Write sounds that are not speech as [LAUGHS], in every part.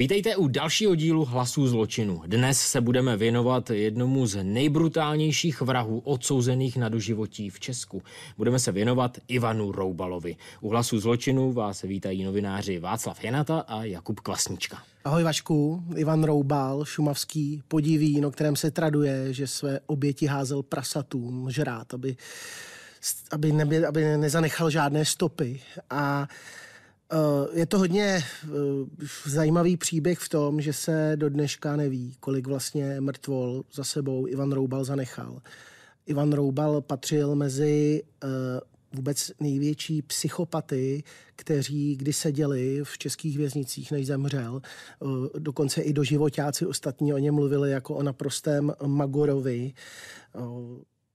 Vítejte u dalšího dílu Hlasů zločinu. Dnes se budeme věnovat jednomu z nejbrutálnějších vrahů odsouzených na doživotí v Česku. Budeme se věnovat Ivanu Roubalovi. U Hlasů zločinu vás vítají novináři Václav Janata a Jakub Klasnička. Ahoj Vašku, Ivan Roubal, šumavský podiví, o kterém se traduje, že své oběti házel prasatům žrát, aby, aby, neby, aby nezanechal žádné stopy. A je to hodně eh, zajímavý příběh v tom, že se do dneška neví, kolik vlastně mrtvol za sebou Ivan Roubal zanechal. Ivan Roubal patřil mezi eh, vůbec největší psychopaty, kteří kdy seděli v českých věznicích, než zemřel. Dokonce i doživotáci ostatní o něm mluvili jako o naprostém Magorovi.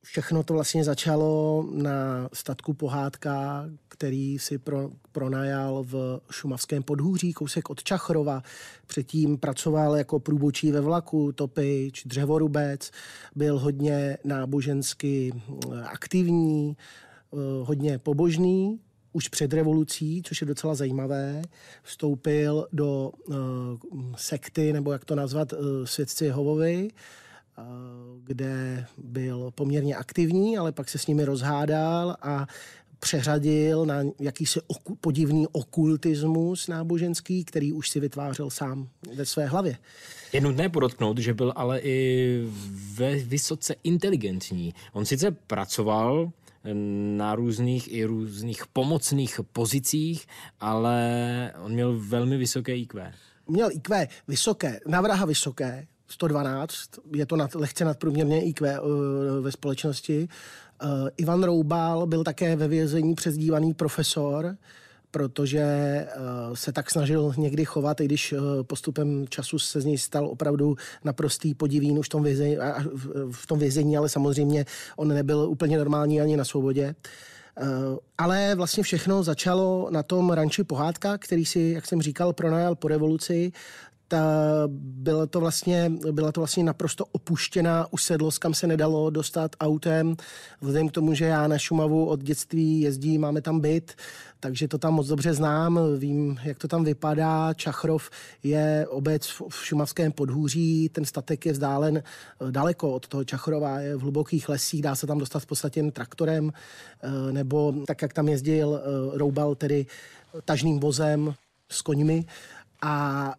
Všechno to vlastně začalo na statku Pohádka, který si pro, pronajal v šumavském podhůří, kousek od Čachrova. Předtím pracoval jako průbočí ve vlaku, topič, dřevorubec. Byl hodně nábožensky eh, aktivní, eh, hodně pobožný, už před revolucí, což je docela zajímavé, vstoupil do uh, sekty, nebo jak to nazvat, uh, svědci Jehovovi, kde byl poměrně aktivní, ale pak se s nimi rozhádal a přeřadil na jakýsi oku, podivný okultismus náboženský, který už si vytvářel sám ve své hlavě. Je nutné podotknout, že byl ale i ve vysoce inteligentní. On sice pracoval na různých i různých pomocných pozicích, ale on měl velmi vysoké IQ. Měl IQ vysoké, navraha vysoké, 112, je to nad, lehce nadprůměrně IQ uh, ve společnosti. Uh, Ivan Roubal byl také ve vězení přezdívaný profesor, protože uh, se tak snažil někdy chovat, i když uh, postupem času se z něj stal opravdu naprostý podivín už v tom, vězení, v tom vězení, ale samozřejmě on nebyl úplně normální ani na svobodě. Ale vlastně všechno začalo na tom ranči Pohádka, který si, jak jsem říkal, pronajal po revoluci ta, byla, to vlastně, byla to vlastně naprosto opuštěná usedlost, kam se nedalo dostat autem. Vzhledem k tomu, že já na Šumavu od dětství jezdím, máme tam byt, takže to tam moc dobře znám, vím, jak to tam vypadá. Čachrov je obec v šumavském podhůří, ten statek je vzdálen eh, daleko od toho Čachrova, je v hlubokých lesích, dá se tam dostat v podstatě jen traktorem, eh, nebo tak, jak tam jezdil eh, Roubal, tedy tažným vozem s koňmi. A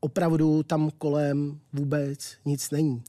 opravdu tam kolem vůbec nic není.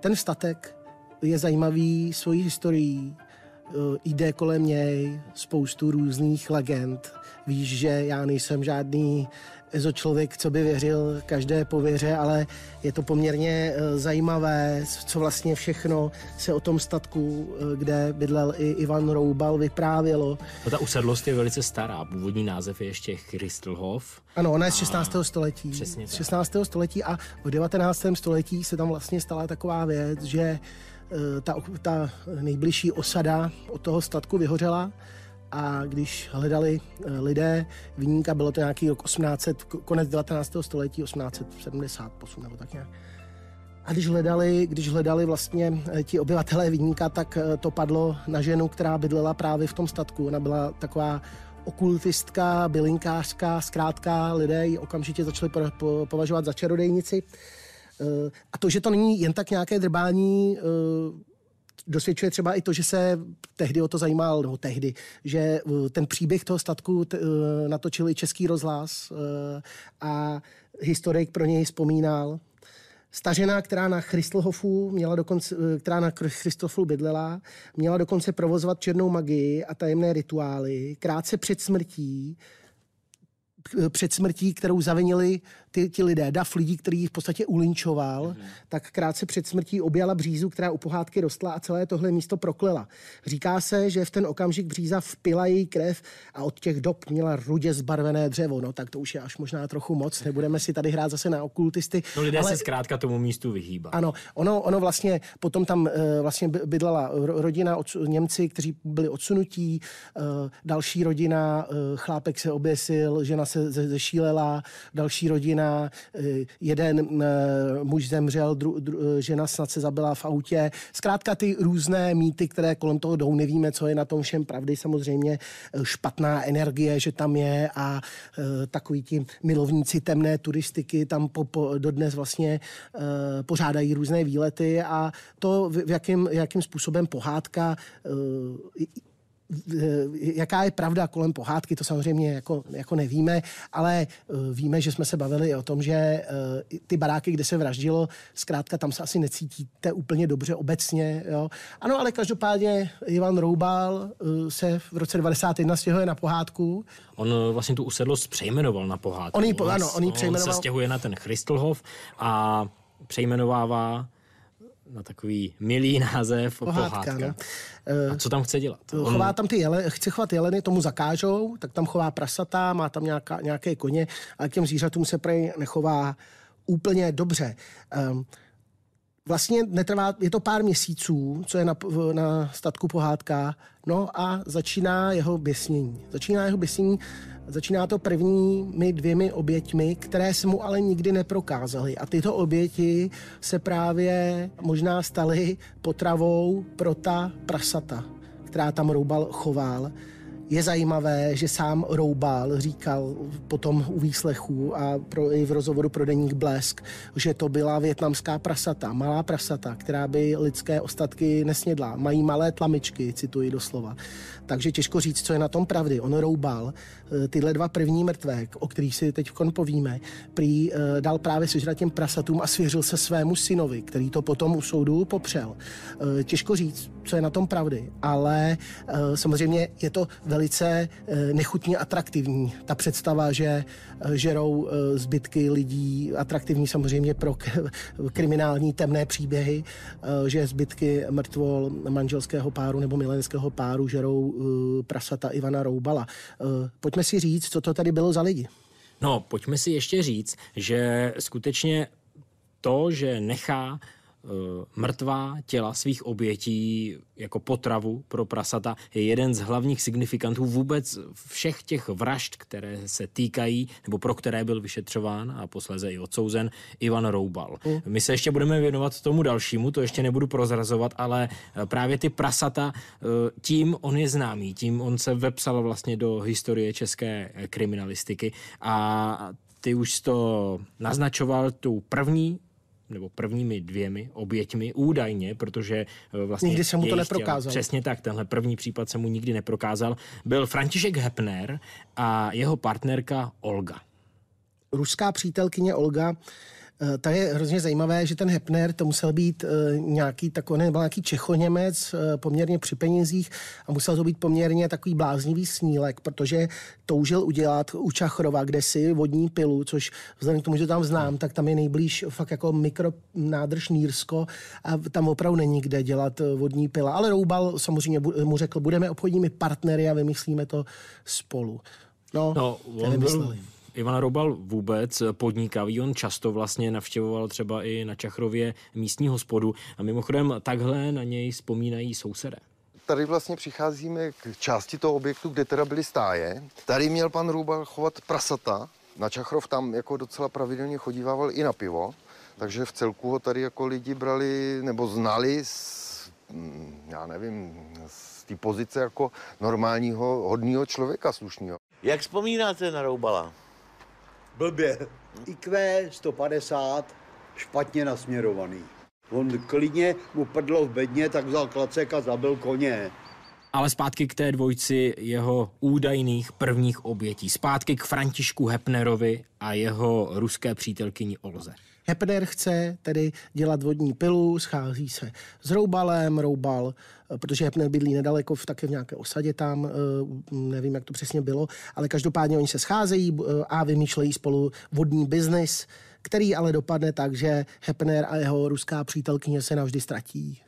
Ten statek je zajímavý svojí historií, eh, jde kolem něj spoustu různých legend. Víš, že já nejsem žádný ezo člověk, co by věřil každé pověře, ale je to poměrně eh, zajímavé, co vlastně všechno se o tom statku, eh, kde bydlel i Ivan Roubal, vyprávělo. No ta usedlost je velice stará, původní název je ještě Christelhof. Ano, ona je z 16. století. Přesně tak. 16. století a v 19. století se tam vlastně stala taková věc, že eh, ta, ta nejbližší osada od toho statku vyhořela a když hledali eh, lidé vyníka, bylo to nějaký rok 1800, konec 19. století, 1878 nebo tak nějak. A když hledali, když hledali vlastně eh, ti obyvatelé Víníka, tak eh, to padlo na ženu, která bydlela právě v tom statku. Ona byla taková okultistka, bylinkářka, zkrátka lidé ji okamžitě začali považovat za čarodejnici. A to, že to není jen tak nějaké drbání dosvědčuje třeba i to, že se tehdy o to zajímal, nebo tehdy, že uh, ten příběh toho statku t, uh, natočil i Český rozhlas uh, a historik pro něj vzpomínal. Stařena, která na Christelhofu měla dokonce, která na Christophu bydlela, měla dokonce provozovat černou magii a tajemné rituály. Krátce před smrtí před smrtí, kterou zavinili ty, ti lidé, dav lidí, který v podstatě ulinčoval, mm-hmm. tak krátce před smrtí objala břízu, která u pohádky rostla a celé tohle místo proklela. Říká se, že v ten okamžik bříza vpila její krev a od těch dob měla rudě zbarvené dřevo. No tak to už je až možná trochu moc, nebudeme si tady hrát zase na okultisty. No lidé ale... se zkrátka tomu místu vyhýbá. Ano, ono, ono vlastně, potom tam uh, vlastně bydlela rodina, od, Němci, kteří byli odsunutí, uh, další rodina, uh, chlápek se oběsil, žena se zešílela, další rodina rodina, jeden muž zemřel, dru, dru, žena snad se zabila v autě. Zkrátka ty různé mýty, které kolem toho jdou, nevíme, co je na tom všem pravdy, samozřejmě špatná energie, že tam je a takový ti milovníci temné turistiky tam po, po, dodnes vlastně pořádají různé výlety a to, v jakým, jakým způsobem pohádka jaká je pravda kolem pohádky, to samozřejmě jako, jako nevíme, ale eh, víme, že jsme se bavili o tom, že eh, ty baráky, kde se vraždilo, zkrátka tam se asi necítíte úplně dobře obecně. Jo. Ano, ale každopádně Ivan Roubal eh, se v roce 91 stěhuje na pohádku. On vlastně tu usedlost přejmenoval na pohádku. On, jí, ano, on, přejmenoval... on se stěhuje na ten Christelhof a přejmenovává na takový milý název pohádka. pohádka. No. A co tam chce dělat? Chová On... tam ty jeleny, chce chovat jeleny, tomu zakážou, tak tam chová prasata, má tam nějaká, nějaké koně, ale těm zvířatům se prej nechová úplně dobře. Um, vlastně netrvá, je to pár měsíců, co je na, na statku pohádka, no a začíná jeho běsnění. Začíná jeho běsnění Začíná to prvními dvěmi oběťmi, které se mu ale nikdy neprokázaly. A tyto oběti se právě možná staly potravou pro ta prasata, která tam Roubal choval. Je zajímavé, že sám Roubal říkal potom u výslechu a pro, i v rozhovoru pro deník Blesk, že to byla větnamská prasata, malá prasata, která by lidské ostatky nesnědla. Mají malé tlamičky, cituji doslova. Takže těžko říct, co je na tom pravdy. On roubal eh, tyhle dva první mrtvé, o kterých si teď povíme, prý eh, dal právě sežrat těm prasatům a svěřil se svému synovi, který to potom u soudu popřel. Eh, těžko říct, co je na tom pravdy, ale samozřejmě je to velice nechutně atraktivní. Ta představa, že žerou zbytky lidí, atraktivní samozřejmě pro [LAUGHS] kriminální temné příběhy, že zbytky mrtvol manželského páru nebo milenského páru žerou prasata Ivana Roubala. Eh, pojďme si říct, co to tady bylo za lidi. No, pojďme si ještě říct, že skutečně to, že nechá Eh, mrtvá těla svých obětí jako potravu pro prasata je jeden z hlavních signifikantů vůbec všech těch vražd, které se týkají, nebo pro které byl vyšetřován a posléze i odsouzen Ivan Roubal. Mm. My se ještě budeme věnovat tomu dalšímu, to ještě nebudu prozrazovat, ale eh, právě ty prasata, eh, tím on je známý, tím on se vepsal vlastně do historie české kriminalistiky a ty už to naznačoval tu první nebo prvními dvěmi oběťmi, údajně, protože eh, vlastně... Nikdy se mu to neprokázal. Přesně tak, tenhle první případ se mu nikdy neprokázal. Byl František Hepner a jeho partnerka Olga. Ruská přítelkyně Olga Eh, to je hrozně zajímavé, že ten Hepner to musel být eh, nějaký takový, nebo nějaký Čechoněmec, eh, poměrně při penězích a musel to být poměrně takový bláznivý snílek, protože toužil udělat u Čachrova, kde si vodní pilu, což vzhledem k tomu, že tam znám, tak tam je nejblíž fakt jako mikronádrž Nýrsko a tam opravdu není kde dělat vodní pila. Ale Roubal samozřejmě mu řekl, budeme obchodními partnery a vymyslíme to spolu. No, no on byl, Ivan Robal vůbec podnikavý, on často vlastně navštěvoval třeba i na Čachrově místní hospodu a mimochodem takhle na něj vzpomínají sousedé tady vlastně přicházíme k části toho objektu, kde teda byly stáje. Tady měl pan Rubal chovat prasata. Na Čachrov tam jako docela pravidelně chodívával i na pivo. Takže v celku ho tady jako lidi brali nebo znali z, mm, já nevím, z té pozice jako normálního, hodného člověka slušného. Jak vzpomínáte na Roubala? Blbě. IQ 150, špatně nasměrovaný. On klidně mu prdlo v bedně, tak vzal klacek a zabil koně. Ale zpátky k té dvojci jeho údajných prvních obětí. Zpátky k Františku Hepnerovi a jeho ruské přítelkyni Olze. Hepner chce tedy dělat vodní pilu, schází se s Roubalem, Roubal, eh, protože Hepner bydlí nedaleko, v, také v nějaké osadě tam, eh, nevím, jak to přesně bylo, ale každopádně oni se scházejí eh, a vymýšlejí spolu vodní biznis, který ale dopadne tak, že Hepner a jeho ruská přítelkyně se navždy ztratí.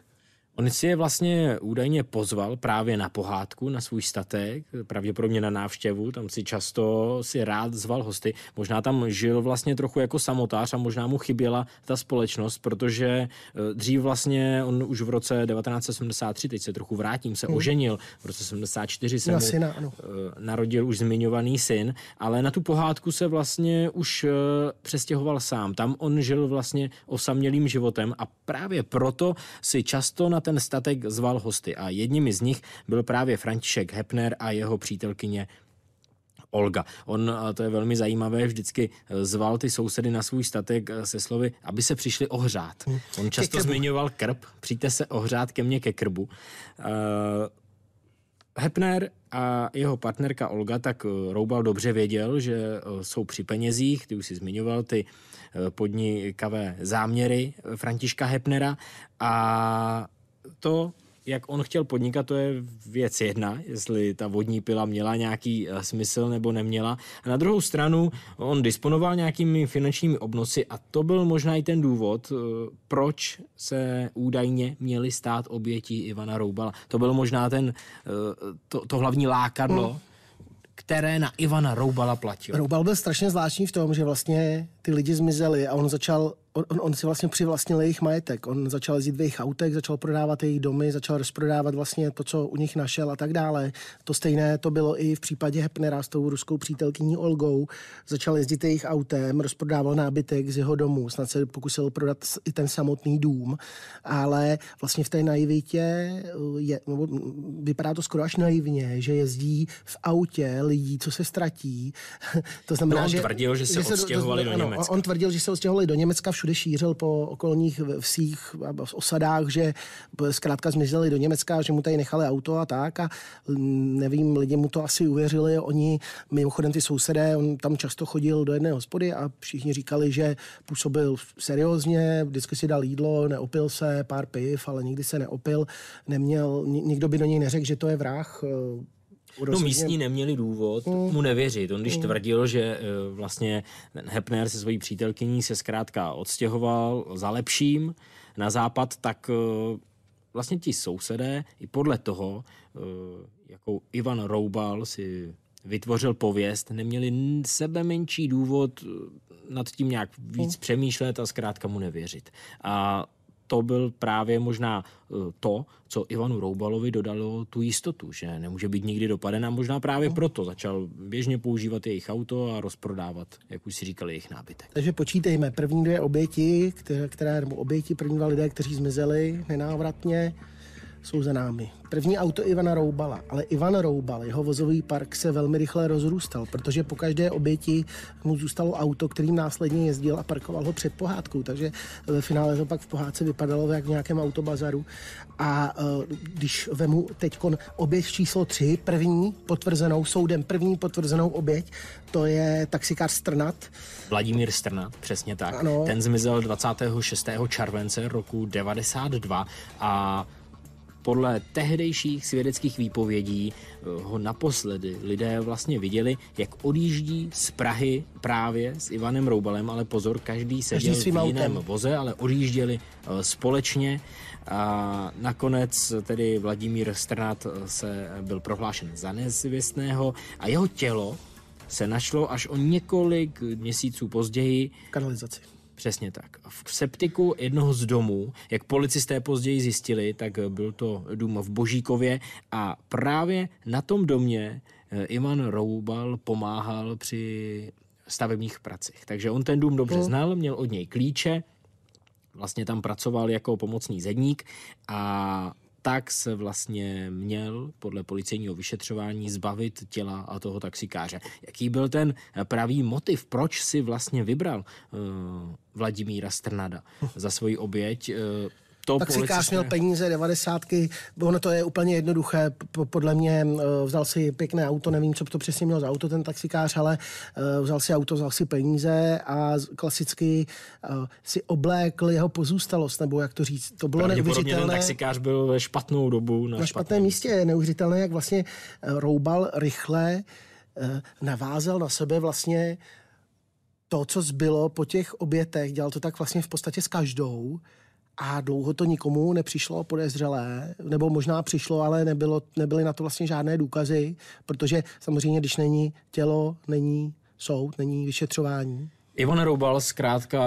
On si je vlastně údajně pozval právě na pohádku, na svůj statek, pravděpodobně na návštěvu, tam si často si rád zval hosty. Možná tam žil vlastně trochu jako samotář a možná mu chyběla ta společnost, protože eh, dřív vlastně on už v roce 1973, teď se trochu vrátím, se hmm. oženil, v roce 74 se mu syna, ano. Eh, narodil už zmiňovaný syn, ale na tu pohádku se vlastně už eh, přestěhoval sám. Tam on žil vlastně osamělým životem a právě proto si často na ten statek zval hosty a jedním z nich byl právě František Hepner a jeho přítelkyně Olga. On, to je velmi zajímavé, vždycky e, zval ty sousedy na svůj statek e, se slovy, aby se přišli ohřát. Hm. On často zmiňoval krb, přijďte se ohřát ke mně ke krbu. Uh, Hepner a jeho partnerka Olga, tak Roubal dobře věděl, že jsou při penězích, ty už si zmiňoval, ty podnikavé záměry Františka Hepnera a to, jak on chtěl podnikat, to je věc jedna, jestli ta vodní pila měla nějaký uh, smysl nebo neměla. A na druhou stranu on disponoval nějakými finančními obnosy a to byl možná i ten důvod, uh, proč se údajně měli stát obětí Ivana Roubala. To byl možná ten, uh, to, to hlavní lákadlo, mm které na Ivana Roubala platilo. Roubal byl strašně zvláštní v tom, že vlastně ty lidi zmizeli a on začal on, on, on si vlastně přivlastnil jejich majetek. On začal jezdit v jejich autech, začal prodávat jejich domy, začal rozprodávat vlastně to, co u nich našel a tak dále. To stejné to bylo i v případě Hepnera s tou ruskou přítelkyní Olgou. Začal jezdit jejich autem, rozprodával nábytek z jeho domu, snad se pokusil prodat i ten samotný dům, ale vlastně v té naivitě je, vypadá to skoro až naivně, že jezdí v autě lidí, co se ztratí. [LAUGHS] to znamená, no, že, tvrdil, že se že odstěhovali do Německa. On tvrdil, že se odstěhovali do Německa všude šířil po okolních vsích a osadách, že zkrátka zmizeli do Německa, že mu tady nechali auto a tak a mm, nevím, lidi mu to asi uvěřili, oni, mimochodem ty sousedé, on tam často chodil do jedné hospody a všichni říkali, že působil seriózně, vždycky si dal jídlo, neopil se, pár piv, ale nikdy se neopil, neměl, nikdo by do něj neřekl, že to je vrah, No místní neměli důvod mm. mu nevěřit. On když mm. tvrdil, že eh, vlastně Hepner se svojí přítelkyní se zkrátka odstěhoval za lepším na západ, tak eh, vlastně ti sousedé i podle toho, eh, jakou Ivan Roubal si vytvořil pověst, neměli sebe menší důvod nad tím nějak víc mm. přemýšlet a zkrátka mu nevěřit. A to byl právě možná e, to, co Ivanu Roubalovi dodalo tu jistotu, že nemůže být nikdy dopaden a možná právě no. proto začal běžně používat jejich auto a rozprodávat, jak už si říkali, jejich nábytek. Takže počítejme, první dvě oběti, které, které nebo oběti, první dva lidé, kteří zmizeli nenávratně, jsou za námi. První auto Ivana Roubala, ale Ivan Roubal, jeho vozový park se velmi rychle rozrůstal, protože po každé oběti mu zůstalo auto, kterým následně jezdil a parkoval ho před pohádkou, takže ve finále to pak v pohádce vypadalo jak v nějakém autobazaru. A uh, když vemu teď oběť číslo 3, první potvrzenou soudem, první potvrzenou oběť, to je taxikář Strnat. Vladimír Strnat, přesně tak. Ano. Ten zmizel 26. července roku 92 a podle tehdejších svědeckých výpovědí eh, ho naposledy lidé vlastně viděli, jak odjíždí z Prahy právě s Ivanem Roubalem, ale pozor, každý seděl každý v jiném autem. voze, ale odjížděli eh, společně. A nakonec tedy Vladimír Strnat eh, se byl prohlášen za nezvěstného a jeho tělo se našlo až o několik měsíců později. Kanalizaci Přesně tak. V septiku jednoho z domů, jak policisté později zjistili, tak byl to dům v Božíkově a právě na tom domě eh, Ivan Roubal pomáhal při stavebních pracích. Takže on ten dům dobře hmm. znal, měl od něj klíče, vlastně tam pracoval jako pomocný zedník a tak se vlastně měl podle policejního vyšetřování zbavit těla a toho taxikáře. Jaký byl ten pravý motiv, proč si vlastně vybral uh, Vladimíra Strnada za svoji oběť? Uh, to Taxikář měl peníze, devadesátky, ono to je úplně jednoduché, podle mě vzal si pěkné auto, nevím, co to přesně měl za auto ten taxikář, ale vzal si auto, vzal si peníze a klasicky si oblékl jeho pozůstalost, nebo jak to říct, to bylo neuvěřitelné. ten taxikář byl ve špatnou dobu. Na, na špatném místě je neuvěřitelné, jak vlastně roubal rychle, navázal na sebe vlastně to, co zbylo po těch obětech, dělal to tak vlastně v podstatě s každou a dlouho to nikomu nepřišlo podezřelé, nebo možná přišlo, ale nebylo, nebyly na to vlastně žádné důkazy, protože samozřejmě, když není tělo, není soud, není vyšetřování. Ivan Roubal zkrátka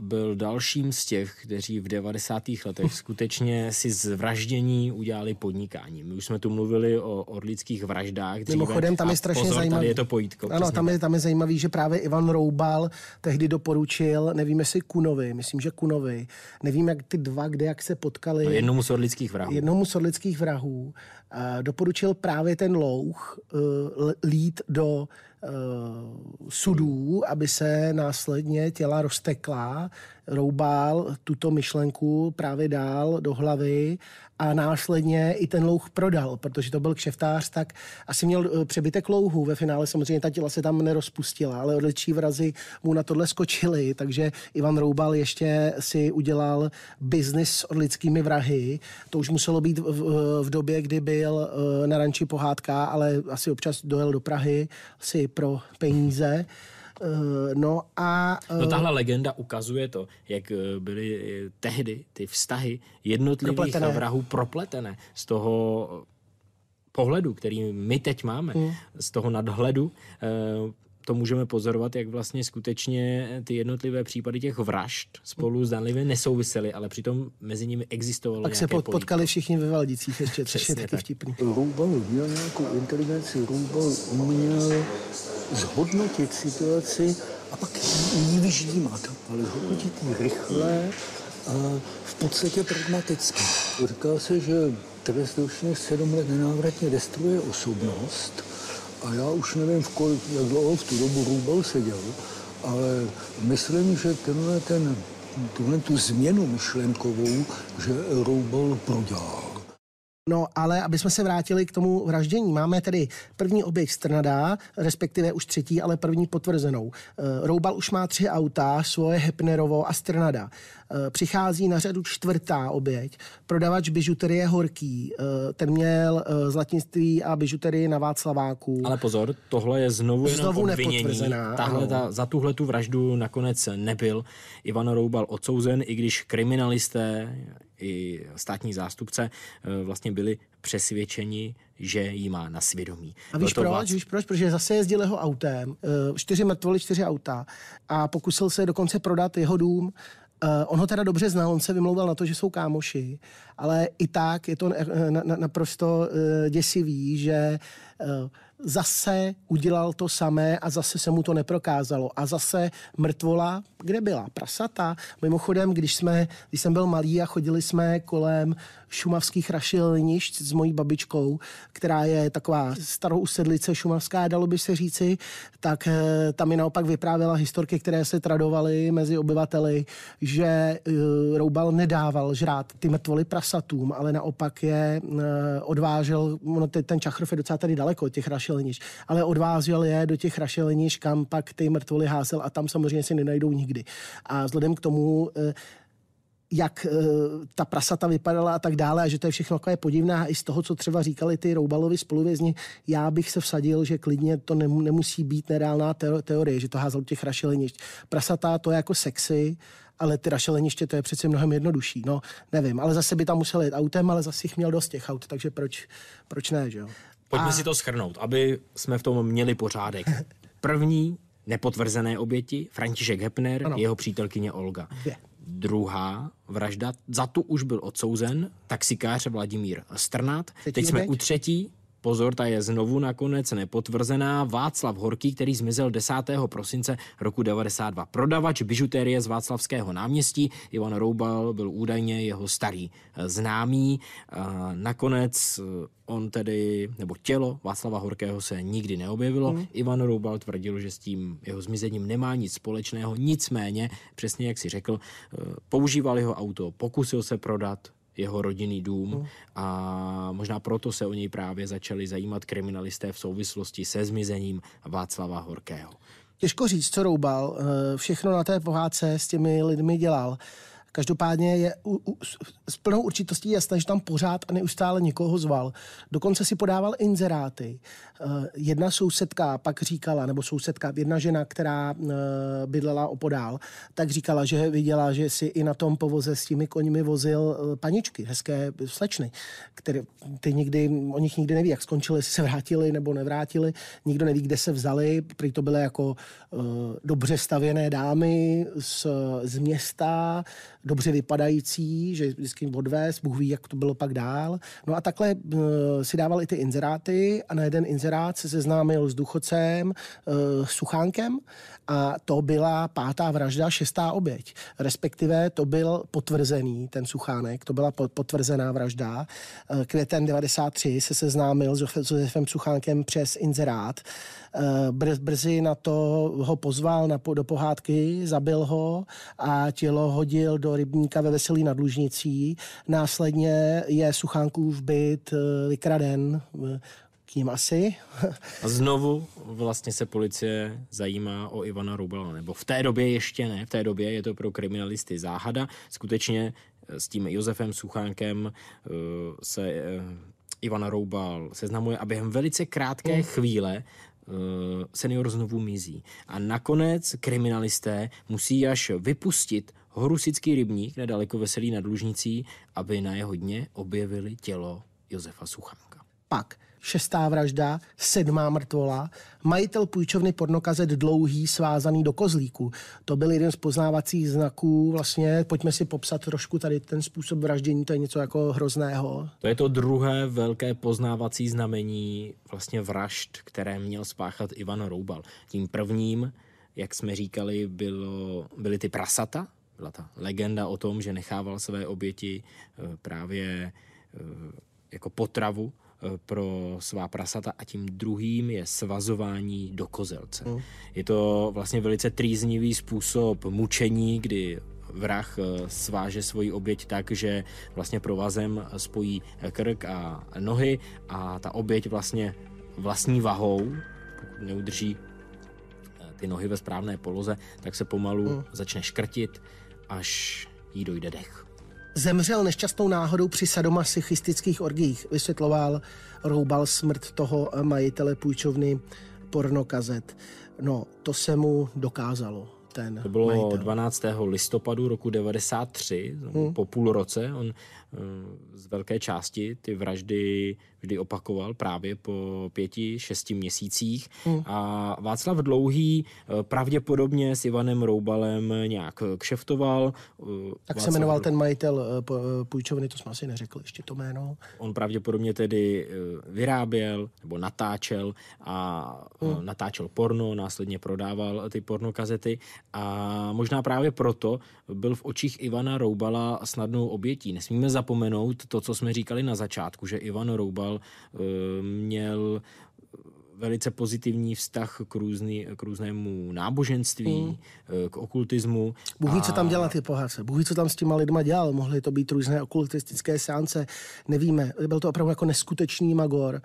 byl dalším z těch, kteří v 90. letech skutečně si z vraždění udělali podnikání. My už jsme tu mluvili o orlických vraždách dříve. Mimochodem, tam je strašně pozor, zajímavý. Tady je to pojítko. Ano, tam je, tam je zajímavý, že právě Ivan Roubal tehdy doporučil, nevím jestli Kunovi, myslím, že Kunovi, nevím, jak ty dva, kde jak se potkali. No, jednomu z orlických vrahů. Jednomu z orlických vrahů. Uh, doporučil právě ten louch uh, lít do uh, sudů, aby se následně těla roztekla. Roubal tuto myšlenku právě dál do hlavy a následně i ten louh prodal, protože to byl kšeftář, tak asi měl eh, přebytek louhu. Ve finále samozřejmě ta těla se tam nerozpustila, ale odlečí vrazy mu na tohle skočili, takže Ivan Roubal ještě si udělal biznis s orlickými vrahy. To už muselo být v, v době, kdy byl eh, na ranči pohádka, ale asi občas dojel do Prahy si pro peníze. Eh, No a... No eh, tahle legenda ukazuje to, jak eh, byly eh, tehdy ty vztahy jednotlivých Propletené. vrahů propletené z toho pohledu, který my teď máme, Hmm. z toho nadhledu, to můžeme pozorovat, jak vlastně skutečně ty jednotlivé případy těch vražd spolu zdánlivě nesouvisely, ale přitom mezi nimi existovalo pak se pojítko. potkali všichni ve Valdicích ještě, což je taky tak. vtipný. Roubal měl nějakou inteligenci, Roubal uměl zhodnotit situaci a pak ji vyždímat, ale zhodnotit ji rychle a v podstatě pragmaticky. Říká se, že trest ročně sedm let nenávratně destruuje osobnost a já už nevím, v kolik, jak dlouho v tu dobu Roubal seděl, ale myslím, že tenhle ten, tuhle tu změnu myšlenkovou, že Roubal prodělal. No, ale aby jsme se vrátili k tomu vraždění, máme tedy první oběť Strnada, respektive už třetí, ale první potvrzenou. Eh, Roubal už má tři auta, svoje Hepnerovo a Strnada. Eh, Přichází na řadu čtvrtá oběť, prodavač bižuterie Horký. Eh, Ten měl zlatinství a bižuterii na Václaváku. Ale pozor, tohle je znovu Znovu nepotvrzená, Tahle, ta, za tuhle tu vraždu nakonec nebyl Ivan Roubal odsouzen, i když kriminalisté i státní zástupce eh, vlastně byli přesvědčeni, že jí má na svědomí. A víš proč? Václav- Víš proč? Protože zase jezdil jeho autem, eh, čtyři mrtvoly, čtyři auta a pokusil se dokonce prodat jeho dům. Eh, On ho teda dobře znal, on se vymlouval na to, že jsou kámoši, ale i tak je to na- na- naprosto eh, děsivý, že eh, zase udělal to samé a zase se mu to neprokázalo. A zase mrtvola, kde byla? Prasata. Mimochodem, když, jsme, když jsem byl malý a chodili jsme kolem šumavských rašelnišť s mojí babičkou, která je taková starou usedlice šumavská, dalo by se říci, tak eh, tam mi naopak vyprávěla historky, které se tradovaly mezi obyvateli, že eh, Roubal nedával žrát ty mrtvoly prasatům, ale naopak je eh, odvážel, te- ten Čachrov je docela tady daleko těch rašelnišť, ale odvážel je do těch rašelnišť, kam pak ty mrtvoly házel a tam samozřejmě si nenajdou nikdy. A vzhledem k tomu eh, jak e, ta prasata vypadala a tak dále, a že to je všechno podivné. A i z toho, co třeba říkali ty Roubalovi spoluvězni, já bych se vsadil, že klidně to nem, nemusí být nereálná teo- teorie, že to házel těch rašelenišť. Prasata to je jako sexy, ale ty rašeleniště to je přece mnohem jednodušší. No, nevím, ale zase by tam musel jít autem, ale zase jich měl dost těch aut, takže proč, proč ne, že jo? Pojďme A- si to schrnout, aby jsme v tom měli pořádek. [LAUGHS] První nepotvrzené oběti, František Hepner, Ano. jeho přítelkyně Olga. Dvě. Druhá vražda, za tu už byl odsouzen taxikář Vladimír Strnát. Třetí Teď jsme oběť? u třetí, pozor, ta je znovu nakonec nepotvrzená, Václav Horký, který zmizel 10. prosince roku 92. Prodavač bižutérie z Václavského náměstí, Ivan Roubal byl údajně jeho starý eh, známý. A nakonec eh, on tedy, nebo tělo Václava Horkého se nikdy neobjevilo. Hmm. Ivan Roubal tvrdil, že s tím jeho zmizením nemá nic společného, nicméně, přesně jak si řekl, eh, používal jeho auto, pokusil se prodat jeho rodinný dům a možná proto se o něj právě začali zajímat kriminalisté v souvislosti se zmizením Václava Horkého. Těžko říct, co Roubal. eh, Všechno na té pohádce s těmi lidmi dělal. Každopádně je u, u, s plnou určitostí jasné, že tam pořád a neustále někoho zval. Dokonce si podával inzeráty. Uh, jedna sousedka pak říkala, nebo sousedka, jedna žena, která uh, bydlela opodál, tak říkala, že viděla, že si i na tom povoze s těmi koňmi vozil uh, paničky, hezké slečny, které ty nikdy, o nich nikdy neví, jak skončili, jestli se vrátili nebo nevrátili. Nikdo neví, kde se vzali, prý to byly jako dobře stavěné dámy z, z města, dobře vypadající, že vždycky odvez, Bůh ví, jak to bylo pak dál. No a takhle uh, si dával i ty inzeráty a na jeden inzerát se seznámil s důchodcem, uh, Suchánkem a to byla pátá vražda, šestá oběť. Respektive to byl potvrzený, ten Suchánek, to byla potvrzená vražda. Uh, květen 93 se seznámil s Josefem Suchánkem přes inzerát. Br- brzy na to ho pozval na, do pohádky, zabil ho a tělo hodil do rybníka ve Veselí nad Lužnicí. Následně je Suchánkův byt eh, vykraden k ním asi. A znovu vlastně se policie zajímá o Ivana Rubela, nebo v té době ještě ne, v té době je to pro kriminalisty záhada. Skutečně eh, s tím Josefem Suchánkem eh, se Ivana Roubal seznamuje a během velice krátké mm. chvíle senior znovu mizí. A nakonec kriminalisté musí až vypustit Horusický rybník nedaleko Veselý nad Lužnicí, aby na jeho dně objevili tělo Josefa Suchánka. Pak šestá vražda, sedmá mrtvola, majitel půjčovny pornokazet dlouhý svázaný do kozlíku. To byl jeden z poznávacích znaků. Vlastně pojďme si popsat trošku tady ten způsob vraždění, to je něco jako hrozného. To je to druhé velké poznávací znamení vlastně vražd, které měl spáchat Ivan Roubal. Tím prvním, jak jsme říkali, bylo, byly ty prasata, byla ta legenda o tom, že nechával své oběti eh, právě eh, jako potravu pro svá prasata a tím druhým je svazování do kozelce. Mm. Je to vlastně velice trýznivý způsob mučení, kdy vrah sváže svoji oběť tak, že vlastně provazem spojí krk a nohy a ta oběť vlastně vlastní vahou, pokud neudrží ty nohy ve správné poloze, tak se pomalu mm. začne škrtit až jí dojde dech. Zemřel nešťastnou náhodou při sadomasochistických orgích, vysvětloval Roubal smrt toho majitele půjčovny pornokazet. No, to se mu dokázalo ten To bylo majitel. 12. listopadu roku 93, hmm. po půl roce. On eh, z velké části ty vraždy vždy opakoval právě po pěti, šesti měsících. Hmm. A Václav Dlouhý eh, pravděpodobně s Ivanem Roubalem nějak kšeftoval. Eh, tak Václav... se jmenoval ten majitel půjčovny, to jsme asi neřekli ještě to jméno. On pravděpodobně tedy vyráběl nebo natáčel a hmm. natáčel porno, následně prodával ty pornokazety a možná právě proto byl v očích Ivana Roubala snadnou obětí. Nesmíme zapomenout to, co jsme říkali na začátku, že Ivan Roubal e, měl velice pozitivní vztah k, různý, k různému náboženství, mm. k okultismu. Bůh ví, a... co tam dělal ty pohádce. Bůh ví, co tam s těma lidma dělal. Mohly to být různé okultistické seance. Nevíme. Byl to opravdu jako neskutečný magor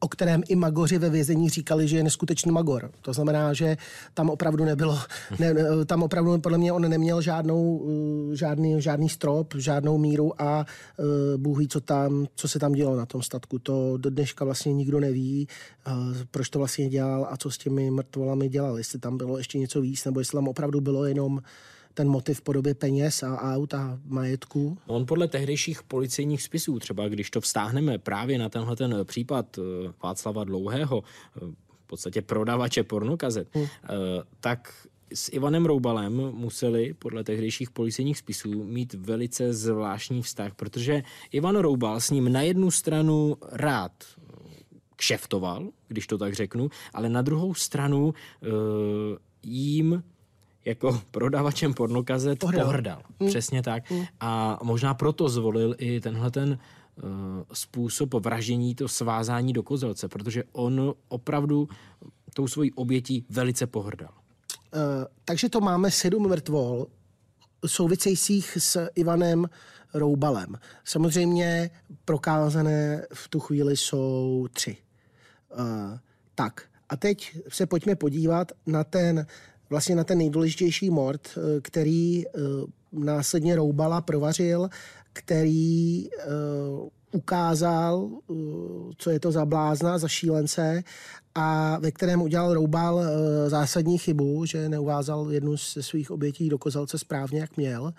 o kterém i magoři ve vězení říkali, že je neskutečný magor. To znamená, že tam opravdu nebylo, ne, tam opravdu podle mě on neměl žádnou, eh, žádný, žádný strop, žádnou míru a uh, Bůh ví, co, tam, co se tam dělo na tom statku. To do dneška vlastně nikdo neví, uh, proč to vlastně dělal a co s těmi mrtvolami dělal. Jestli tam bylo ještě něco víc, nebo jestli tam opravdu bylo jenom ten motiv v podobě peněz a aut a majetku? On podle tehdejších policejních spisů, třeba když to vztáhneme právě na tenhle ten případ eh, Václava Dlouhého, eh, v podstatě prodavače pornokazet, hmm. tak s Ivanem Roubalem museli podle tehdejších policejních spisů mít velice zvláštní vztah, protože Ivan Roubal s ním na jednu stranu rád kšeftoval, když to tak řeknu, ale na druhou stranu jim jako prodavačem pornokazet pohrdal. pohrdal. Mm. Přesně tak. Mm. A možná proto zvolil i tenhle ten uh, způsob vraždění, to svázání do kozelce, protože on opravdu tou svojí obětí velice pohrdal. Uh, takže to máme sedm mrtvol souvisejících s Ivanem Roubalem. Samozřejmě prokázané v tu chvíli jsou tři. Uh, tak, a teď se pojďme podívat na ten vlastně na ten nejdůležitější mord, eh, který eh, následně Roubala provařil, který uh, ukázal, co je to za blázna, za šílence a ve kterém udělal Roubal zásadní chybu, že neuvázal jednu ze svých obětí do kozelce správně, jak měl.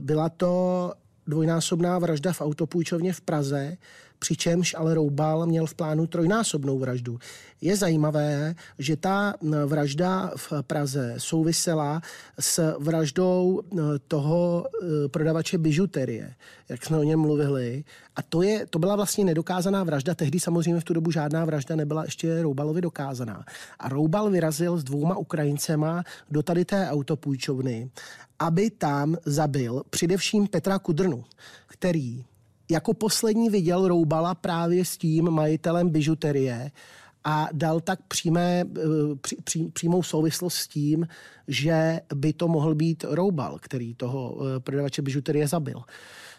Byla to dvojnásobná vražda v autopůjčovně v Praze, přičemž ale Roubal měl v plánu trojnásobnou vraždu. Je zajímavé, že ta vražda v Praze souvisela s vraždou toho e, prodavače bižuterie, jak jsme o něm mluvili. A to, je, to byla vlastně nedokázaná vražda. Tehdy samozřejmě v tu dobu žádná vražda nebyla ještě Roubalovi dokázaná. A Roubal vyrazil s dvouma Ukrajincema do tady té autopůjčovny, aby tam zabil především Petra Kudrnu, který jako poslední viděl Roubala právě s tím majitelem bižuterie a dal tak přímé, eh, pří, pří, přímou souvislost s tím, že by to mohl být Roubal, který toho eh, prodavače bižuterie zabil.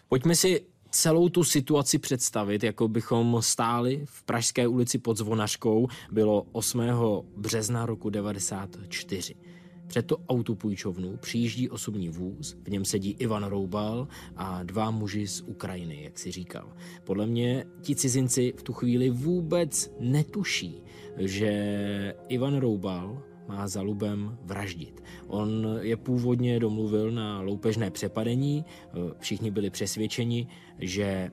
Pojďme si celou tu situaci představit, jako bychom stáli v Pražské ulici pod Zvonařkou. Bylo 8. března roku 94. Před to autopůjčovnu přijíždí osobní vůz, v něm sedí Ivan Roubal a dva muži z Ukrajiny, jak si říkal. Podle mě ti cizinci v tu chvíli vůbec netuší, že Ivan Roubal má za lubem vraždit. On je původně domluvil na loupežné přepadení, všichni byli přesvědčeni, že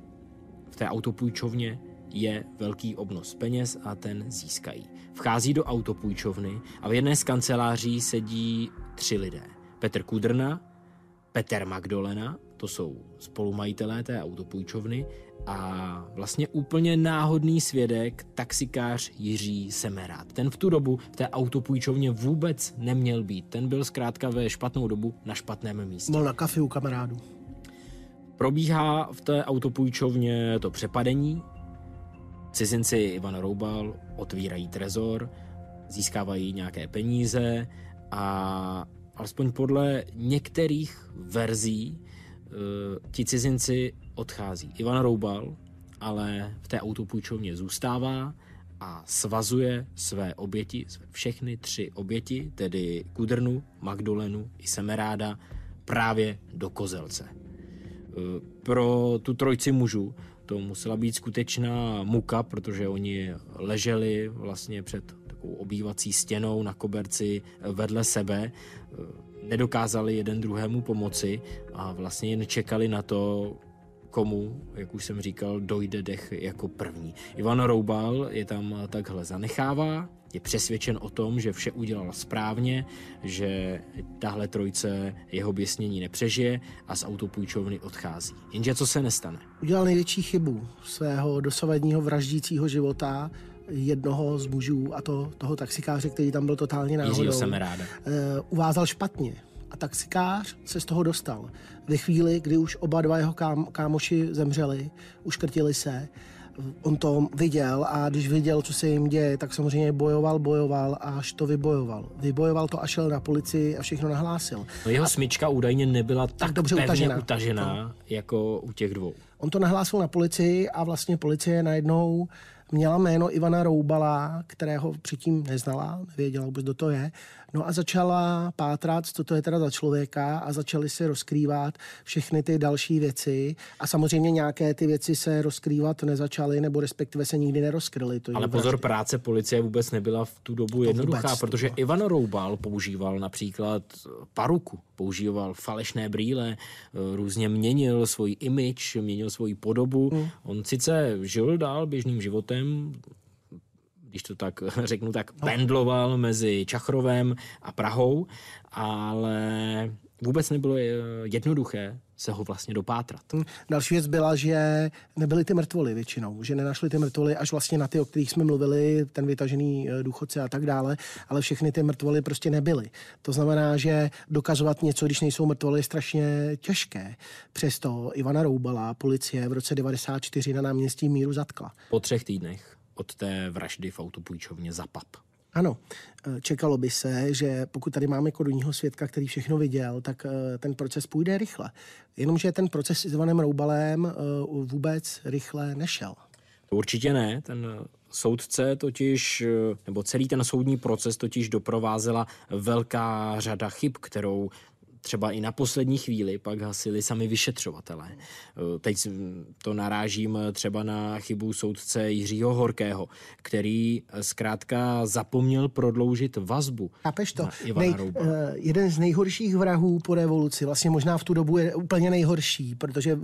v té autopůjčovně je velký obnos peněz a ten získají. Vchází do autopůjčovny a v jedné z kanceláří sedí tři lidé. Petr Kudrna, Petr Magdolena, to jsou spolumajitelé té autopůjčovny, a vlastně úplně náhodný svědek, taxikář Jiří Semerát. Ten v tu dobu v té autopůjčovně vůbec neměl být. Ten byl zkrátka ve špatnou dobu na špatném místě. Byl na kafi u kamarádů. Probíhá v té autopůjčovně to přepadení, Cizinci Ivan Roubal otvírají trezor, získávají nějaké peníze a alespoň podle některých verzí uh, ti cizinci odchází. Ivan Roubal ale v té autopůjčovně zůstává a svazuje své oběti, všechny tři oběti, tedy Kudrnu, Magdolenu i Semeráda, právě do kozelce. Eh, pro tu trojci mužů to musela být skutečná muka, protože oni leželi vlastně před takovou obývací stěnou na koberci vedle sebe, nedokázali jeden druhému pomoci a vlastně jen čekali na to, komu, jak už jsem říkal, dojde dech jako první. Ivan Roubal je tam takhle zanechává, je přesvědčen o tom, že vše udělal správně, že tahle trojce jeho běsnění nepřežije a z autopůjčovny odchází. Jenže co se nestane? Udělal největší chybu svého dosavadního vraždícího života, jednoho z mužů, a to toho taxikáře, který tam byl totálně náhodou. jsem ráda. Uh, uvázal špatně. A taxikář se z toho dostal. Ve chvíli, kdy už oba dva jeho kámo, kámoši zemřeli, uškrtili se, on to viděl a když viděl, co se jim děje, tak samozřejmě bojoval, bojoval a až to vybojoval. Vybojoval to a šel na policii a všechno nahlásil. No jeho smyčka údajně nebyla tak, tak dobře utažená, utažená jako u těch dvou. On to nahlásil na policii a vlastně policie najednou měla jméno Ivana Roubala, kterého předtím neznala, nevěděla vůbec, kdo to je. No a začala pátrat, co to je teda za člověka a začaly se rozkrývat všechny ty další věci. A samozřejmě nějaké ty věci se rozkrývat nezačaly, nebo respektive se nikdy nerozkryly. To Ale pozor, vraždy. práce policie vůbec nebyla v tu dobu to jednoduchá, vůbec, protože to Ivan Roubal používal například paruku, používal falešné brýle, různě měnil svůj image, měnil svoji podobu. Hmm. On sice žil dál běžným životem, když to tak [LAUGHS] řeknu, tak pendloval mezi Čachrovem a Prahou, ale vůbec nebylo eh, jednoduché se ho vlastně dopátrat. Hm, další věc byla, že nebyly ty mrtvoly většinou, že nenašli ty mrtvoly až vlastně na ty, o kterých jsme mluvili, ten vytažený eh, důchodce a tak dále, ale všechny ty mrtvoly prostě nebyly. To znamená, že dokazovat něco, když nejsou mrtvoly, je strašně těžké. Přesto Ivana Roubala policie v roce 94 na náměstí Míru zatkla. Po třech týdnech od té vraždy v autopůjčovně Zapap. Ano, eh, čekalo by se, že pokud tady máme korunního svědka, který všechno viděl, tak eh, ten proces půjde rychle. Jenomže ten proces s Ivanem Roubalem eh, vůbec rychle nešel. Určitě ne. Ten soudce totiž, nebo celý ten soudní proces totiž doprovázela velká řada chyb, kterou třeba i na poslední chvíli pak hasili sami vyšetřovatelé. Eh, teď to narážím třeba na chybu soudce Jiřího Horkého, který zkrátka zapomněl prodloužit vazbu Chápeš to? Nej, jeden z nejhorších vrahů po revoluci, vlastně možná v tu dobu je úplně nejhorší, protože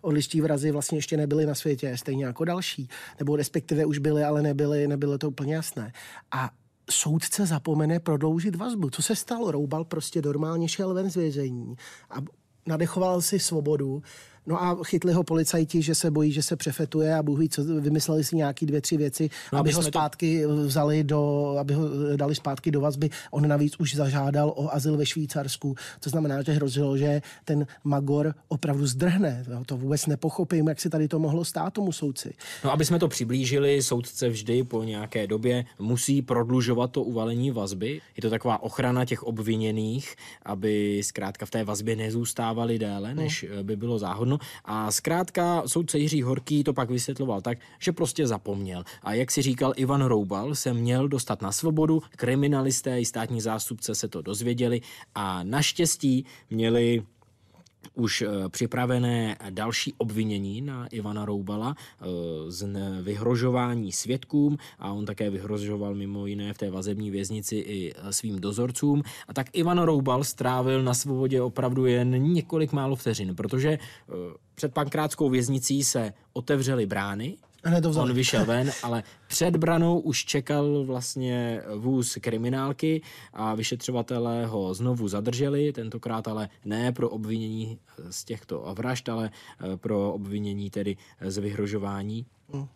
odliští vrazy vlastně ještě nebyly na světě, stejně jako další. Nebo respektive už byly, ale nebyly, nebylo to úplně jasné. A soudce zapomene prodloužit vazbu. Co se stalo? Roubal prostě normálně šel ven z vězení a nadechoval si svobodu No a chytli ho policajti, že se bojí, že se přefetuje a Bůh ví, co vymysleli si nějaký dvě, tři věci, no, aby ho zpátky to... vzali do, aby ho dali zpátky do vazby. On navíc už zažádal o azyl ve Švýcarsku, to znamená, že hrozilo, že ten Magor opravdu zdrhne. To vůbec nepochopím, jak si tady to mohlo stát tomu soudci. No, aby jsme to přiblížili, soudce vždy po nějaké době musí prodlužovat to uvalení vazby. Je to taková ochrana těch obviněných, aby zkrátka v té vazbě nezůstávali déle, než no. by bylo záhodno. A zkrátka soudce Jiří Horký to pak vysvětloval tak, že prostě zapomněl. A jak si říkal Ivan Roubal, se měl dostat na svobodu, kriminalisté i státní zástupce se to dozvěděli a naštěstí měli už eh, připravené další obvinění na Ivana Roubala eh, z vyhrožování svědkům a on také vyhrožoval mimo jiné v té vazební věznici i eh, svým dozorcům. A tak Ivan Roubal strávil na svobodě opravdu jen několik málo vteřin, protože před pankrátskou věznicí se otevřely brány to On vyšel ven, ale před branou už čekal vlastně vůz kriminálky a vyšetřovatelé ho znovu zadrželi, tentokrát ale ne pro obvinění z těchto vražd, ale eh, pro obvinění tedy z vyhrožování. Hmm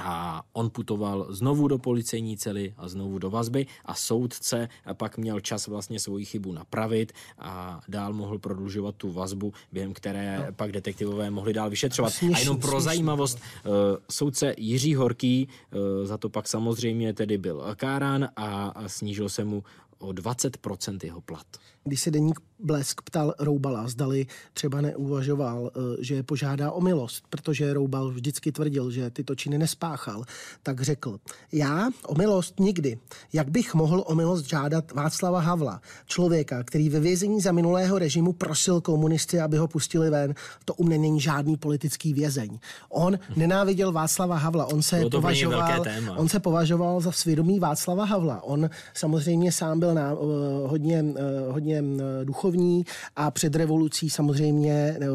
a on putoval znovu do policejní cely a znovu do vazby a soudce pak měl čas vlastně svoji chybu napravit a dál mohl prodlužovat tu vazbu, během které no. pak detektivové mohli dál vyšetřovat. Směšný, a jenom pro směšný. zajímavost, uh, soudce Jiří Horký uh, za to pak samozřejmě tedy byl kárán a snížil se mu o 20% jeho plat. Když se deník Blesk ptal Roubala, zdali třeba neuvažoval, eh, že požádá o milost, protože Roubal vždycky tvrdil, že tyto činy nespáchal, tak řekl, já o milost nikdy. Jak bych mohl o milost žádat Václava Havla, člověka, který ve vězení za minulého režimu prosil komunisty, aby ho pustili ven, to u mě není žádný politický vězeň. On nenáviděl Václava Havla, on se, považoval, on se považoval za svědomí Václava Havla. On samozřejmě sám byl na, uh, hodně, uh, uh, duchovní a před revolucí samozřejmě eh,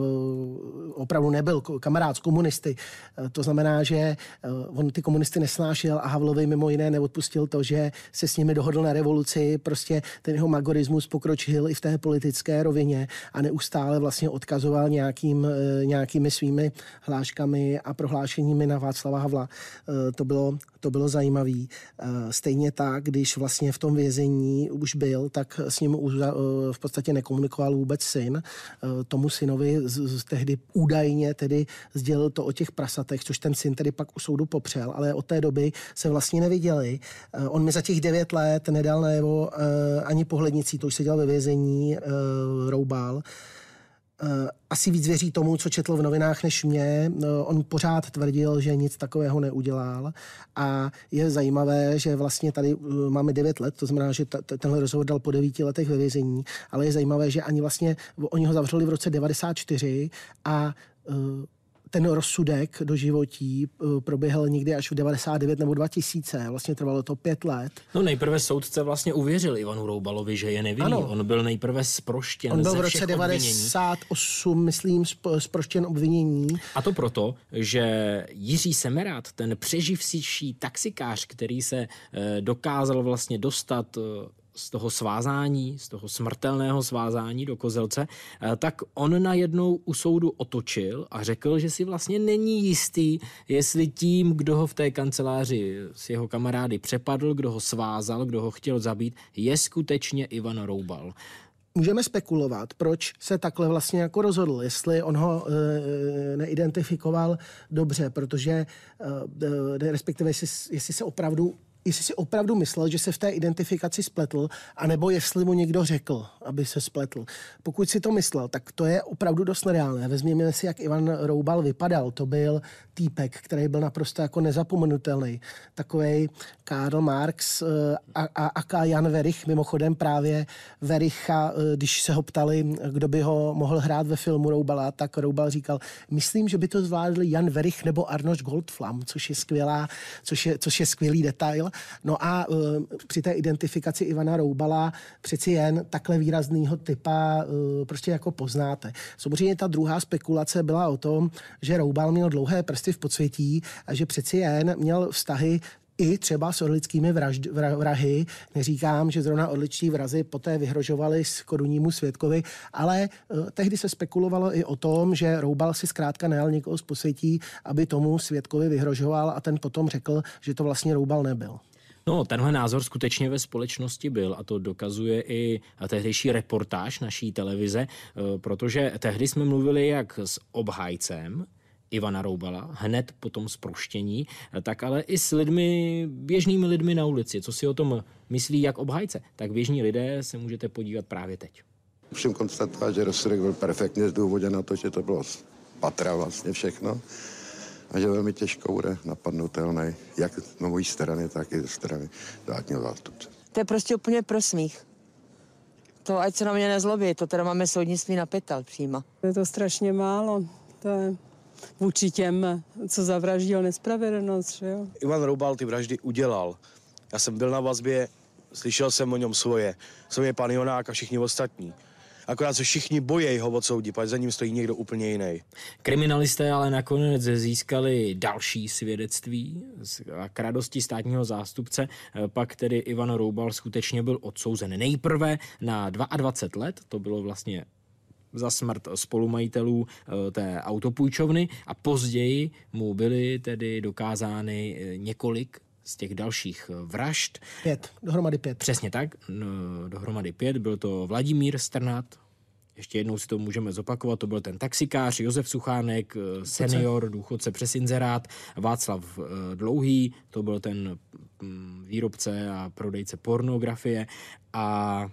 opravdu nebyl kamarád s komunisty. Eh, to znamená, že eh, on ty komunisty nesnášel a Havlovi mimo jiné neodpustil to, že se s nimi dohodl na revoluci. Prostě ten jeho magorismus pokročil i v té politické rovině a neustále vlastně odkazoval nějakým, nějakými svými hláškami a prohlášeními na Václava Havla. To bylo, to bylo zajímavé. Stejně tak, když vlastně v tom vězení už byl, tak s ním v podstatě nekomunikoval vůbec syn. Eh, tomu synovi z, z tehdy údajně tedy sdělil to o těch prasatech, což ten syn tedy pak u soudu popřel, ale od té doby se vlastně neviděli. Eh, on mi za těch devět let nedal najevo eh, ani pohlednicí, to už seděl ve vězení, roubal. Eh, asi víc věří tomu, co četl v novinách, než mě. No, on pořád tvrdil, že nic takového neudělal a je zajímavé, že vlastně tady eh, máme 9 let, to znamená, že tenhle rozhovor dal po 9 letech ve vězení, ale je zajímavé, že ani vlastně oni ho zavřeli v roce 94 a eh, ten rozsudek do životí eh, proběhl někdy až v 99 nebo 2000. Vlastně trvalo to pět let. No nejprve soudce vlastně uvěřil Ivanu Roubalovi, že je nevinný. Ano. On byl nejprve zproštěn On byl v roce 98, obvinění. myslím, zproštěn obvinění. A to proto, že Jiří Semerát, ten přeživší taxikář, který se eh, dokázal vlastně dostat eh, z toho svázání, z toho smrtelného svázání do kozelce, eh, tak on najednou u soudu otočil a řekl, že si vlastně není jistý, jestli tím, kdo ho v té kanceláři s jeho kamarády přepadl, kdo ho svázal, kdo ho chtěl zabít, je skutečně Ivan Roubal. Můžeme spekulovat, proč se takhle vlastně jako rozhodl, jestli on ho e, neidentifikoval dobře, protože e, respektive jestli, jestli se opravdu jestli si opravdu myslel, že se v té identifikaci spletl, anebo jestli mu někdo řekl, aby se spletl. Pokud si to myslel, tak to je opravdu dost nereálné. Vezměme si, jak Ivan Roubal vypadal. To byl týpek, který byl naprosto jako nezapomenutelný. Takový Karl Marx eh, a, a, a Jan Verich, mimochodem právě Vericha, eh, když se ho ptali, kdo by ho mohl hrát ve filmu Roubala, tak Roubal říkal, myslím, že by to zvládli Jan Verich nebo Arnold Goldflam, což je skvělá, což je, což je skvělý detail. No a uh, při té identifikaci Ivana Roubala přeci jen takhle výrazného typa uh, prostě jako poznáte. Samozřejmě ta druhá spekulace byla o tom, že Roubal měl dlouhé prsty v podsvětí a že přeci jen měl vztahy i třeba s orlickými vražd, vrahy. Neříkám, že zrovna orličtí vrazy poté vyhrožovali s korunnímu svědkovi, ale uh, tehdy se spekulovalo i o tom, že Roubal si zkrátka najal někoho z posvětí, aby tomu svědkovi vyhrožoval a ten potom řekl, že to vlastně Roubal nebyl. No, tenhle názor skutečně ve společnosti byl a to dokazuje i tehdejší reportáž naší televize, eh, protože tehdy jsme mluvili jak s obhájcem, Ivana Roubala, hned po tom zproštění, tak ale i s lidmi, běžnými lidmi na ulici. Co si o tom myslí jak obhájce, tak běžní lidé se můžete podívat právě teď. Musím konstatovat, že rozsudek byl perfektně zdůvoděn na to, že to bylo z patra vlastně všechno a že velmi těžko bude napadnutelný, jak na mojí strany, tak i ze strany státního zástupce. To je prostě úplně prosmích. To ať se na mě nezlobí, to teda máme soudnictví na pytel přímo. Je to strašně málo. To je vůči těm, co zavraždil nespravedlnost. Že jo? Ivan Roubal ty vraždy udělal. Já jsem byl na vazbě, slyšel jsem o něm svoje. Jsou je pan Jonák a všichni ostatní. Akorát se všichni bojí ho odsoudit, protože za ním stojí někdo úplně jiný. Kriminalisté ale nakonec získali další svědectví k radosti státního zástupce. Pak tedy Ivan Roubal skutečně byl odsouzen nejprve na 22 let, to bylo vlastně za smrt spolumajitelů eh, té autopůjčovny a později mu byly tedy dokázány eh, několik z těch dalších eh, vražd. Pět, dohromady pět. Přesně tak, dohromady pět. Byl to Vladimír Strnat, ještě jednou si to můžeme zopakovat, to byl ten taxikář Josef Suchánek, senior, důchodce přes inzerát, Václav Dlouhý, to byl ten mm, výrobce a prodejce pornografie a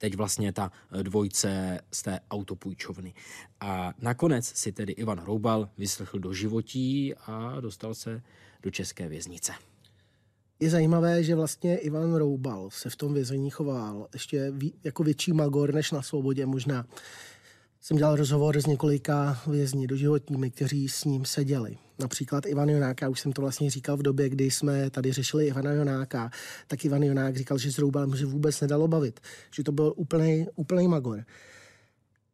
teď vlastně ta eh, dvojce z té autopůjčovny. A nakonec si tedy Ivan Hroubal vyslechl do životí a dostal se do české věznice. Je zajímavé, že vlastně Ivan Roubal se v tom vězení choval ještě jako větší magor než na svobodě možná. Jsem dělal rozhovor s několika vězni doživotními, kteří s ním seděli. Například Ivan Jonáka, už jsem to vlastně říkal v době, kdy jsme tady řešili Ivana Jonáka, tak Ivan Jonák říkal, že s Roubalem se vůbec nedalo bavit, že to byl úplný, úplný magor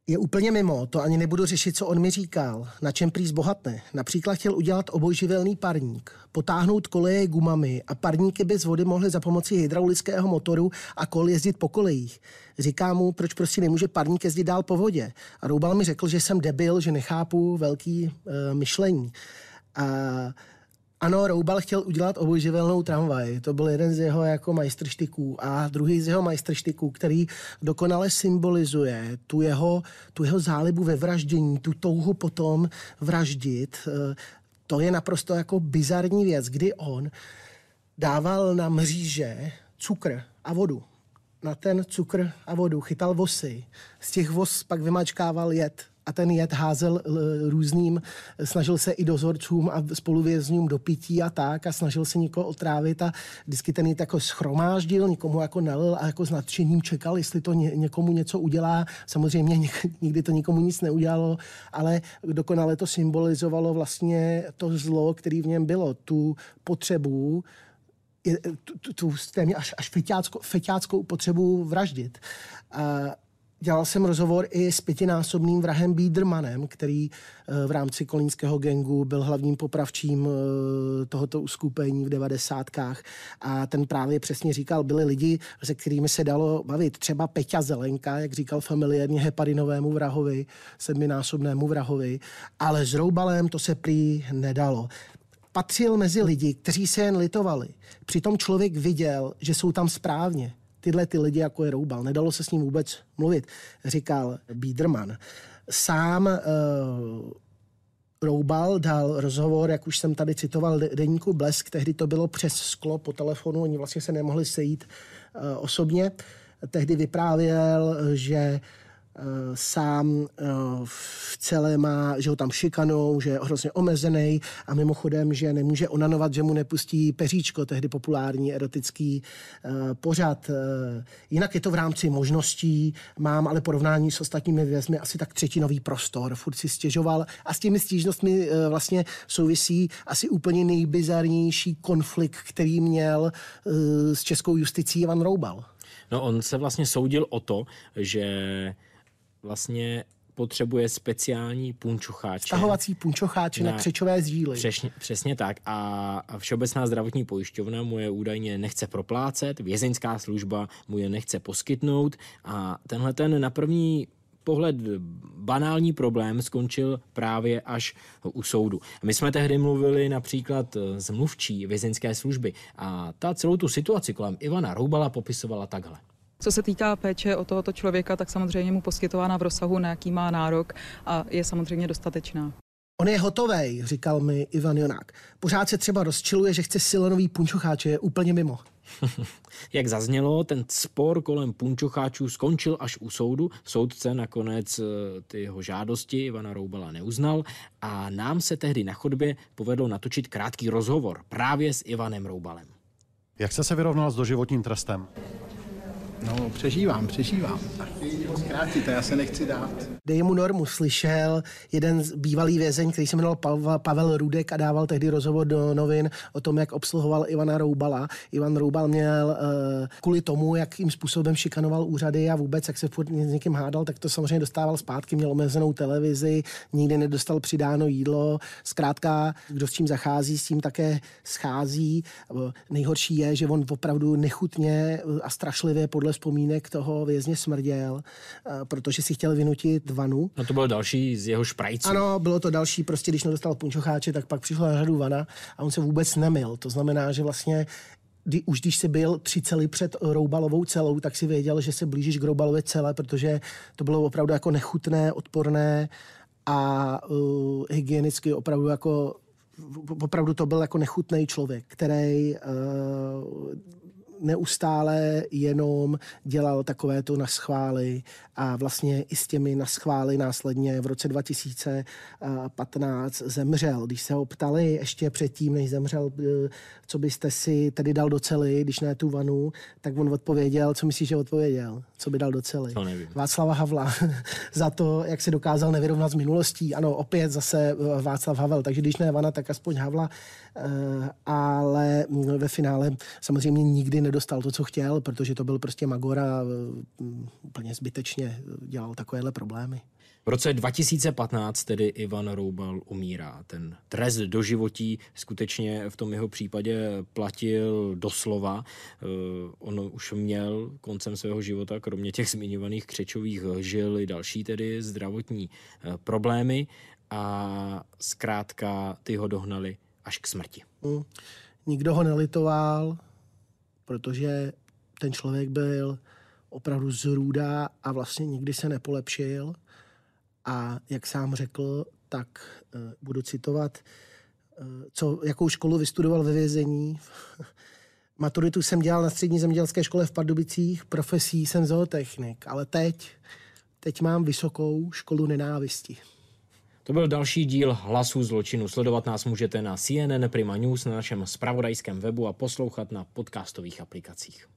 je úplně mimo, to ani nebudu řešit, co on mi říkal, na čem prý zbohatne. Například chtěl udělat obojživelný parník, potáhnout koleje gumami a parníky bez vody mohly za pomoci hydraulického motoru a kol jezdit po kolejích. Říká mu, proč prostě nemůže parník jezdit dál po vodě. A Roubal mi řekl, že jsem debil, že nechápu velký uh, myšlení. A ano, Roubal chtěl udělat obojživelnou tramvaj. To byl jeden z jeho jako majstrštiků. A druhý z jeho majstrštiků, který dokonale symbolizuje tu jeho, tu jeho zálibu ve vraždění, tu touhu potom vraždit. Eh, to je naprosto jako bizarní věc, kdy on dával na mříže cukr a vodu. Na ten cukr a vodu chytal vosy. Z těch vos pak vymačkával jed a ten jed házel různým, snažil se i dozorcům a spoluvězňům do pití a tak a snažil se někoho otrávit a vždycky ten jed jako schromáždil, někomu jako nalil a jako s nadšením čekal, jestli to ně, někomu něco udělá. Samozřejmě [LAUGHS] nikdy to nikomu nic neudělalo, ale dokonale to symbolizovalo vlastně to zlo, který v něm bylo, tu potřebu tu, tu, tu téměř až, až feťáckou, feťáckou potřebu vraždit. A Dělal jsem rozhovor i s pětinásobným vrahem Biedermanem, který eh, v rámci kolínského gengu byl hlavním popravčím eh, tohoto uskupení v devadesátkách. A ten právě přesně říkal, byli lidi, se kterými se dalo bavit. Třeba Peťa Zelenka, jak říkal familiárně heparinovému vrahovi, sedminásobnému vrahovi. Ale s Roubalem to se prý nedalo patřil mezi lidi, kteří se jen litovali. Přitom člověk viděl, že jsou tam správně tyhle ty lidi, jako je Roubal. Nedalo se s ním vůbec mluvit, říkal Biederman. Sám uh, Roubal dal rozhovor, jak už jsem tady citoval deníku Blesk, tehdy to bylo přes sklo po telefonu, oni vlastně se nemohli sejít uh, osobně. Tehdy vyprávěl, že Eh, sám eh, v celé má, že ho tam šikanou, že je hrozně omezený a mimochodem, že nemůže onanovat, že mu nepustí peříčko, tehdy populární erotický eh, pořad. Jinak je to v rámci možností, mám ale porovnání s ostatními vězmi asi tak třetinový prostor, furt si stěžoval a s těmi stížnostmi vlastně souvisí asi úplně nejbizarnější konflikt, který měl s českou justicí Ivan Roubal. No on se vlastně soudil o to, že vlastně potřebuje speciální punčocháče. Stahovací punčocháče na, na křečové zdíly. Přesně, přesně tak. A, Všeobecná zdravotní pojišťovna mu je údajně nechce proplácet, vězeňská služba mu je nechce poskytnout a tenhle ten na první pohled banální problém skončil právě až u soudu. My jsme tehdy mluvili například z mluvčí vězeňské služby a ta celou tu situaci kolem Ivana Roubala popisovala takhle. Co se týká péče o tohoto člověka, tak samozřejmě mu poskytována v rozsahu, na jaký má nárok a je samozřejmě dostatečná. On je hotový, říkal mi Ivan Jonák. Pořád se třeba rozčiluje, že chce silonový punčocháče, je úplně mimo. [LAUGHS] Jak zaznělo, ten spor kolem punčocháčů skončil až u soudu. Soudce nakonec eh, ty jeho žádosti Ivana Roubala neuznal a nám se tehdy na chodbě povedlo natočit krátký rozhovor právě s Ivanem Roubalem. Jak jste se vyrovnal s doživotním trestem? No, přežívám, přežívám. ho zkrátit, já se nechci dát. Dej mu normu slyšel jeden z bývalý vězeň, který se jmenoval Pavel Rudek a dával tehdy rozhovor do novin o tom, jak obsluhoval Ivana Roubala. Ivan Roubal měl uh, kvůli tomu, jakým způsobem šikanoval úřady a vůbec, jak se furt s někým hádal, tak to samozřejmě dostával zpátky, měl omezenou televizi, nikdy nedostal přidáno jídlo. Zkrátka, kdo s tím zachází, s tím také schází. Nejhorší je, že on opravdu nechutně a strašlivě podle vzpomínek toho vězně smrděl, eh, protože si chtěl vynutit vanu. No to bylo další z jeho šprajců. Ano, bylo to další, prostě když nedostal punčocháče, tak pak přišla na řadu vana a on se vůbec nemil. To znamená, že vlastně kdy, už když jsi byl tři cely před Roubalovou celou, tak si věděl, že se blížíš k Roubalově celé, protože to bylo opravdu jako nechutné, odporné a uh, hygienicky opravdu jako opravdu to byl jako nechutný člověk, který uh, neustále jenom dělal takovéto naschvály a vlastně i s těmi naschvály následně v roce 2015 zemřel. Když se ho ptali ještě předtím, než zemřel, eh, co byste si tedy dal do cely, když ne tu vanu, tak on odpověděl, co myslíš, že odpověděl? Co by dal do cely? To nevím. Václava Havla [LAUGHS] za to, jak se dokázal nevyrovnat s minulostí. Ano, opět zase eh, Václav Havel, takže když ne Vana, tak aspoň Havla, eh, ale ve finále samozřejmě nikdy nedostal to, co chtěl, protože to byl prostě Magora úplně zbytečně dělal takovéhle problémy. V roce 2015 tedy Ivan Roubal umírá. Ten trest do životí skutečně v tom jeho případě platil doslova. Eh, on už měl koncem svého života, kromě těch zmiňovaných křečových žil, i další tedy zdravotní eh, problémy a zkrátka ty ho dohnali až k smrti. Hmm. Nikdo ho nelitoval, protože ten člověk byl opravdu zrůda a vlastně nikdy se nepolepšil. A jak sám řekl, tak uh, budu citovat, uh, co, jakou školu vystudoval ve vězení. [LAUGHS] Maturitu jsem dělal na střední zemědělské škole v Pardubicích, profesí jsem zootechnik, ale teď, teď mám vysokou školu nenávisti. To byl další díl Hlasů zločinu. Sledovat nás můžete na CNN Prima News, na našem spravodajském webu a poslouchat na podcastových aplikacích.